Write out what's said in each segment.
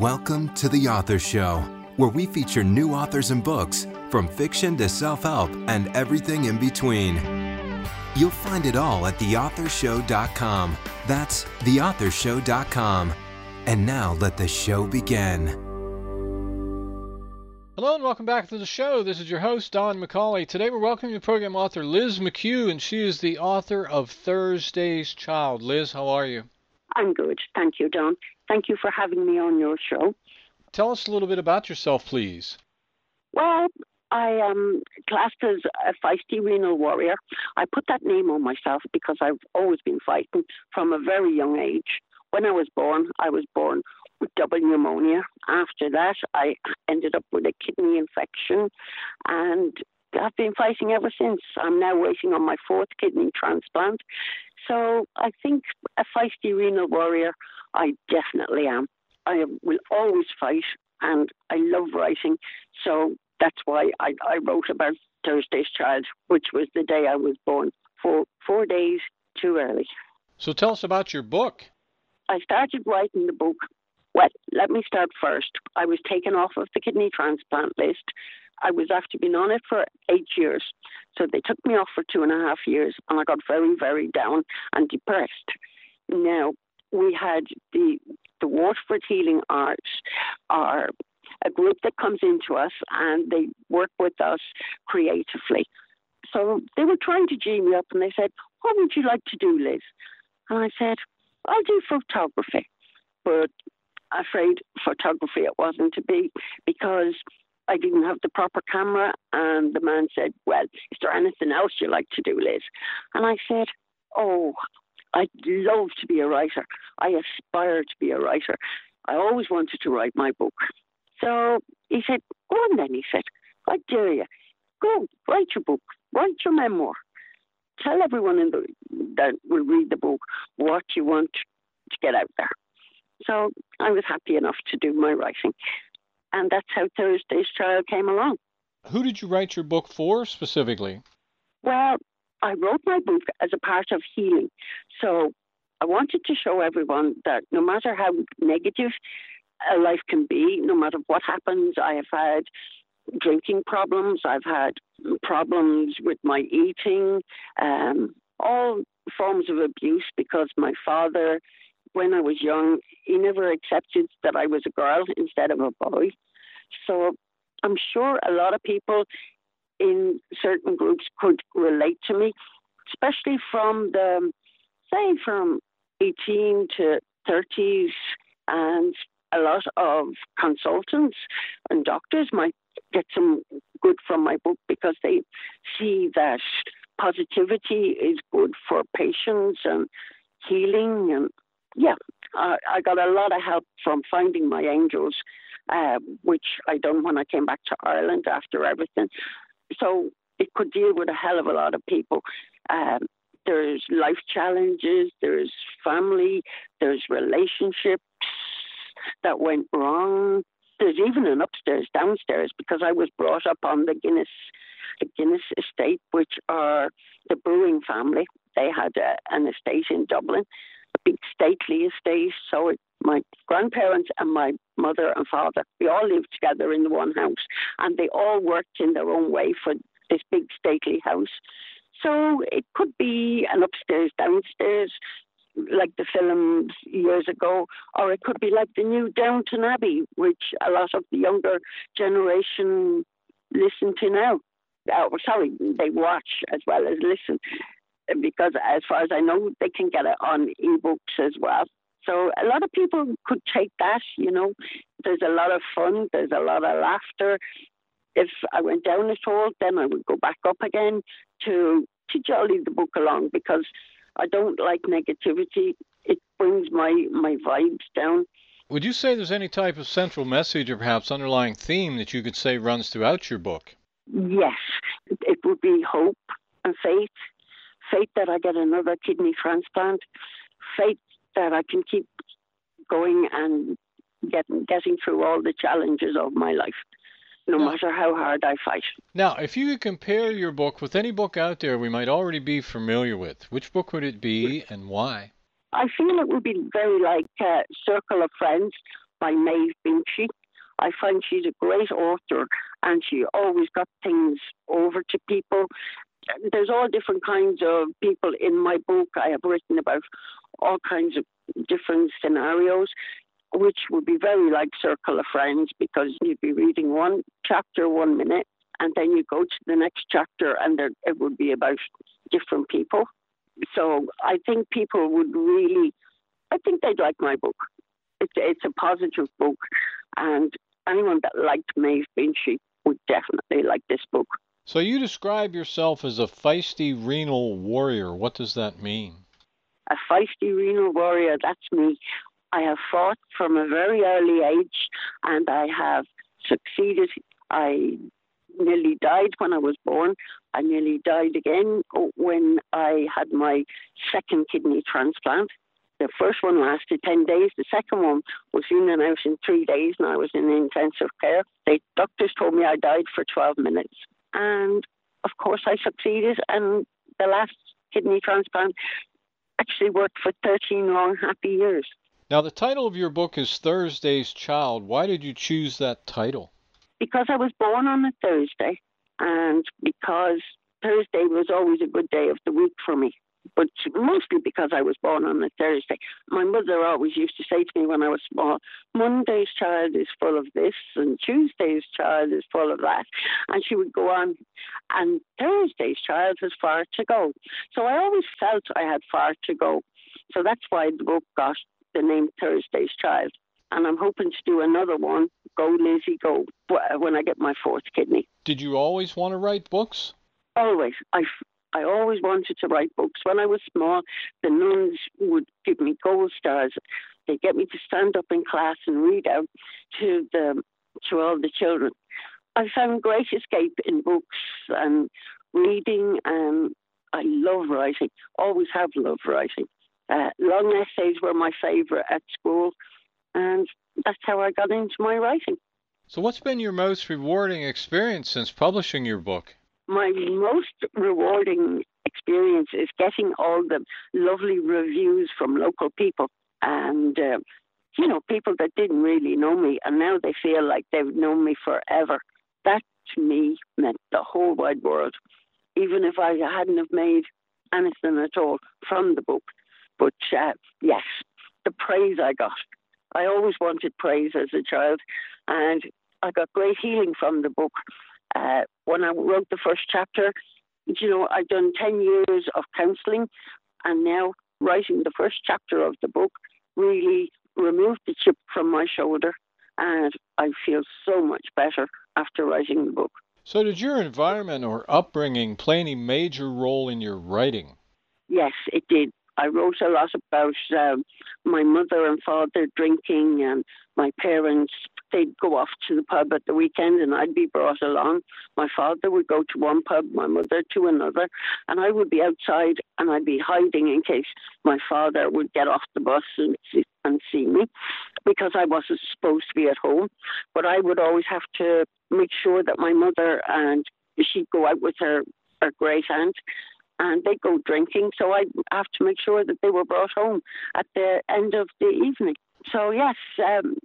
Welcome to The Author Show, where we feature new authors and books, from fiction to self help and everything in between. You'll find it all at theauthorshow.com. That's theauthorshow.com. And now let the show begin. Hello and welcome back to the show. This is your host, Don McCauley. Today we're welcoming the program author Liz McCue, and she is the author of Thursday's Child. Liz, how are you? I'm good. Thank you, Don. Thank you for having me on your show. Tell us a little bit about yourself, please. Well, I am classed as a feisty renal warrior. I put that name on myself because I've always been fighting from a very young age. When I was born, I was born with double pneumonia. After that, I ended up with a kidney infection and I've been fighting ever since. I'm now waiting on my fourth kidney transplant. So I think a feisty renal warrior, I definitely am. I will always fight and I love writing. So that's why I, I wrote about Thursday's Child, which was the day I was born, for four days too early. So tell us about your book. I started writing the book. Well, let me start first. I was taken off of the kidney transplant list I was after being on it for eight years. So they took me off for two and a half years, and I got very, very down and depressed. Now, we had the the Waterford Healing Arts are a group that comes into us and they work with us creatively. So they were trying to gee me up and they said, What would you like to do, Liz? And I said, I'll do photography. But afraid photography it wasn't to be because I didn't have the proper camera. And the man said, Well, is there anything else you like to do, Liz? And I said, Oh, I'd love to be a writer. I aspire to be a writer. I always wanted to write my book. So he said, Go on then, he said, I dare you. Go, write your book, write your memoir. Tell everyone in the, that will read the book what you want to get out there. So I was happy enough to do my writing and that's how Thursday's Child came along. Who did you write your book for specifically? Well, I wrote my book as a part of healing. So I wanted to show everyone that no matter how negative a life can be, no matter what happens, I have had drinking problems, I've had problems with my eating, um, all forms of abuse because my father, when I was young, he never accepted that I was a girl instead of a boy. So I'm sure a lot of people in certain groups could relate to me, especially from the, say, from 18 to 30s, and a lot of consultants and doctors might get some good from my book because they see that positivity is good for patients and healing and yeah, uh, I got a lot of help from finding my angels uh, which I done when I came back to Ireland after everything. So it could deal with a hell of a lot of people. Um, there's life challenges, there's family, there's relationships that went wrong. There's even an upstairs, downstairs, because I was brought up on the Guinness, the Guinness estate, which are the Brewing family. They had a, an estate in Dublin, a big stately estate. So it, grandparents and my mother and father, we all lived together in the one house, and they all worked in their own way for this big stately house. So it could be an upstairs, downstairs, like the films years ago, or it could be like the new Downton Abbey, which a lot of the younger generation listen to now. Oh, sorry, they watch as well as listen because as far as I know, they can get it on ebooks as well. So a lot of people could take that, you know. There's a lot of fun, there's a lot of laughter. If I went down a hole, then I would go back up again to to jolly the book along because I don't like negativity. It brings my my vibes down. Would you say there's any type of central message or perhaps underlying theme that you could say runs throughout your book? Yes, it would be hope and faith faith that I get another kidney transplant, faith that I can keep going and getting getting through all the challenges of my life, no matter how hard I fight. Now, if you could compare your book with any book out there we might already be familiar with, which book would it be and why? I feel it would be very like uh, Circle of Friends by Maeve Binchy. I find she's a great author and she always got things over to people. There's all different kinds of people in my book. I have written about all kinds of different scenarios, which would be very like Circle of Friends because you'd be reading one chapter one minute and then you go to the next chapter and there, it would be about different people. So I think people would really, I think they'd like my book. It's, it's a positive book, and anyone that liked Maeve Binchy would definitely like this book. So you describe yourself as a feisty renal warrior. What does that mean? A feisty renal warrior, that's me. I have fought from a very early age and I have succeeded. I nearly died when I was born. I nearly died again when I had my second kidney transplant. The first one lasted 10 days. The second one was in and out in three days, and I was in intensive care. The doctors told me I died for 12 minutes. And of course, I succeeded. And the last kidney transplant actually worked for 13 long, happy years. Now, the title of your book is Thursday's Child. Why did you choose that title? Because I was born on a Thursday, and because Thursday was always a good day of the week for me but mostly because I was born on a Thursday. My mother always used to say to me when I was small, Monday's child is full of this, and Tuesday's child is full of that. And she would go on, and Thursday's child has far to go. So I always felt I had far to go. So that's why the book got the name Thursday's Child. And I'm hoping to do another one, Go Lizzie Go, when I get my fourth kidney. Did you always want to write books? Always. I, I always wanted to write books. When I was small, the nuns would give me gold stars. They'd get me to stand up in class and read out to the to all the children. I found great escape in books and reading, and I love writing. Always have loved writing. Uh, long essays were my favourite at school, and that's how I got into my writing. So, what's been your most rewarding experience since publishing your book? My most rewarding experience is getting all the lovely reviews from local people and uh, you know people that didn't really know me and now they feel like they've known me forever. That to me meant the whole wide world even if i hadn't have made anything at all from the book. But uh, yes the praise i got. I always wanted praise as a child and i got great healing from the book uh, when I wrote the first chapter, you know, I'd done 10 years of counselling, and now writing the first chapter of the book really removed the chip from my shoulder, and I feel so much better after writing the book. So, did your environment or upbringing play any major role in your writing? Yes, it did. I wrote a lot about um, my mother and father drinking and my parents they'd go off to the pub at the weekend and I'd be brought along. My father would go to one pub, my mother to another, and I would be outside and I'd be hiding in case my father would get off the bus and see, and see me because I wasn't supposed to be at home. But I would always have to make sure that my mother and she'd go out with her, her great aunt and they go drinking. So I have to make sure that they were brought home at the end of the evening. So yes, um,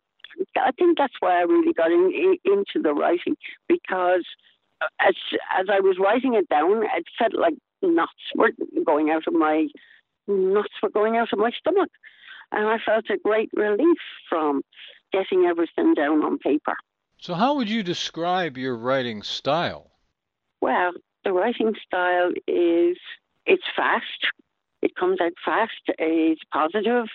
I think that's why I really got in, in, into the writing because as as I was writing it down, it felt like nuts were going out of my nuts were going out of my stomach, and I felt a great relief from getting everything down on paper. So, how would you describe your writing style? Well, the writing style is it's fast. It comes out fast. It's positive.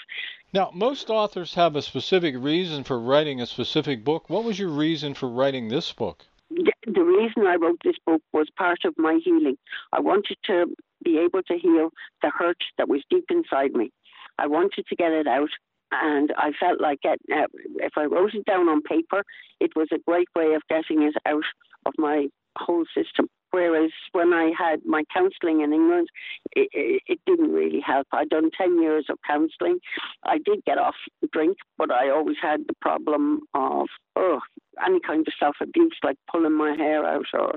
Now, most authors have a specific reason for writing a specific book. What was your reason for writing this book? The reason I wrote this book was part of my healing. I wanted to be able to heal the hurt that was deep inside me. I wanted to get it out, and I felt like it, uh, if I wrote it down on paper, it was a great way of getting it out of my whole system. Whereas when I had my counselling in England, it, it, it, didn't really help. I'd done 10 years of counselling. I did get off drink, but I always had the problem of oh, any kind of self abuse, like pulling my hair out or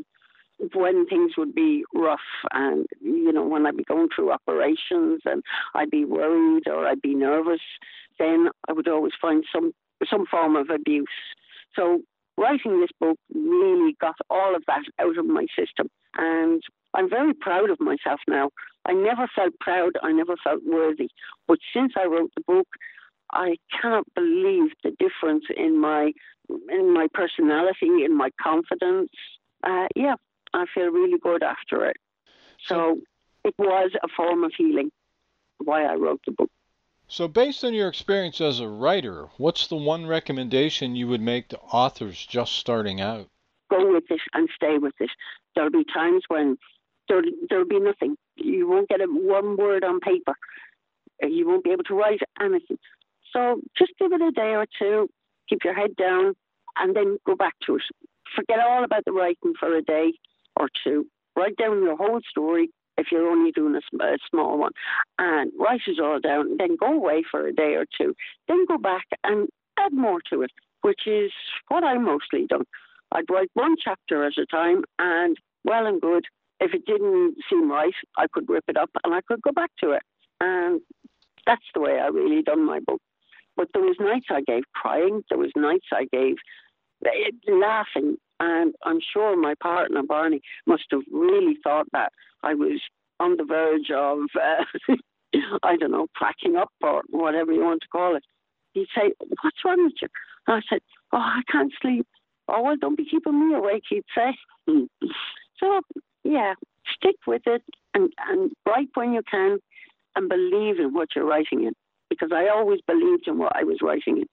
when things would be rough and you know when I'd be going through operations and I'd be worried or I'd be nervous, then I would always find some some form of abuse. So writing this book really got all of that out of my system, and I'm very proud of myself now. I never felt proud, I never felt worthy, but since I wrote the book, I cannot believe the difference in my in my personality, in my confidence. Uh, yeah, I feel really good after it. So it was a form of healing. Why I wrote the book. So, based on your experience as a writer, what's the one recommendation you would make to authors just starting out? Go with it and stay with it. There'll be times when there, there'll be nothing. You won't get a, one word on paper. You won't be able to write anything. So just give it a day or two, keep your head down, and then go back to it. Forget all about the writing for a day or two. Write down your whole story if you're only doing a, a small one, and write it all down. Then go away for a day or two. Then go back and add more to it, which is what I mostly done. I'd write one chapter at a time, and well and good. If it didn't seem right, I could rip it up and I could go back to it. And that's the way I really done my book. But there was nights I gave crying. There was nights I gave laughing. And I'm sure my partner, Barney, must have really thought that I was on the verge of, uh, I don't know, cracking up or whatever you want to call it. He'd say, What's wrong with you? And I said, Oh, I can't sleep. Oh, well, don't be keeping me awake, he'd say. so, yeah, stick with it and, and write when you can and believe in what you're writing in because I always believed in what I was writing in.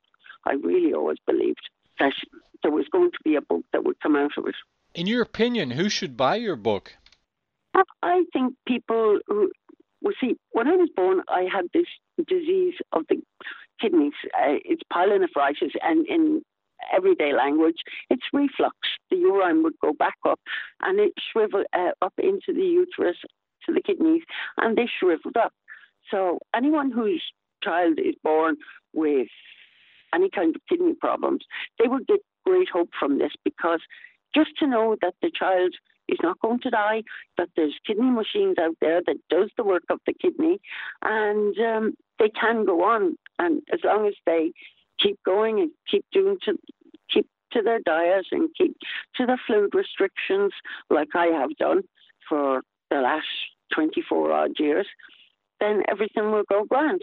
I really always believed that there was going to be a book that would come out of it. In your opinion, who should buy your book? I think people who, well, see, when I was born, I had this disease of the kidneys. Uh, it's pyelonephritis, and in everyday language, it's reflux. The urine would go back up, and it shriveled uh, up into the uterus to the kidneys, and they shriveled up. So anyone whose child is born with any kind of kidney problems, they would get great hope from this because just to know that the child is not going to die, that there's kidney machines out there that does the work of the kidney, and um, they can go on. And as long as they keep going and keep doing to keep to their diet and keep to the fluid restrictions, like I have done for the last 24 odd years, then everything will go grand.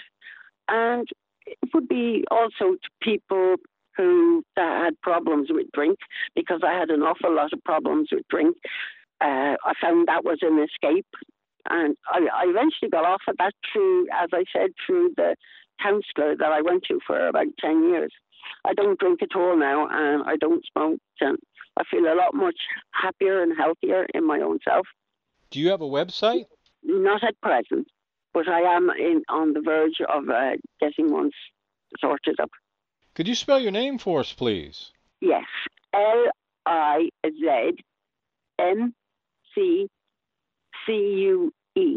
And it would be also to people who had problems with drink because I had an awful lot of problems with drink. Uh, I found that was an escape. And I, I eventually got off of that through, as I said, through the counsellor that I went to for about 10 years. I don't drink at all now and I don't smoke. And I feel a lot much happier and healthier in my own self. Do you have a website? Not at present but I am in, on the verge of uh, getting one sorted up. Could you spell your name for us, please? Yes, L I Z M C C U E.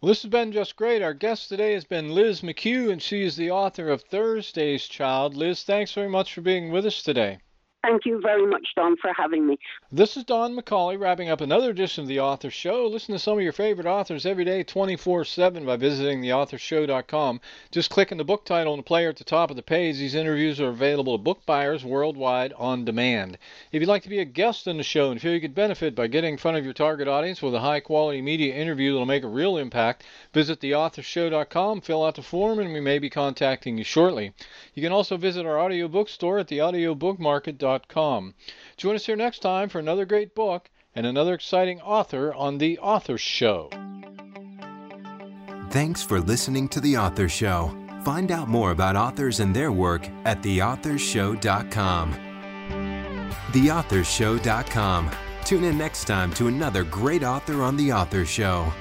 Well, this has been just great. Our guest today has been Liz McCue, and she is the author of Thursday's Child. Liz, thanks very much for being with us today. Thank you very much, Don, for having me. This is Don McCauley wrapping up another edition of The Author Show. Listen to some of your favorite authors every day, 24 7, by visiting theauthorshow.com. Just click on the book title and the player at the top of the page. These interviews are available to book buyers worldwide on demand. If you'd like to be a guest on the show and feel you could benefit by getting in front of your target audience with a high quality media interview that'll make a real impact, visit theauthorshow.com, fill out the form, and we may be contacting you shortly. You can also visit our audiobook store at theaudiobookmarket.com Join us here next time for another great book and another exciting author on The Author Show. Thanks for listening to The Author Show. Find out more about authors and their work at theauthorshow.com. Theauthorshow.com. Tune in next time to another great author on The Author Show.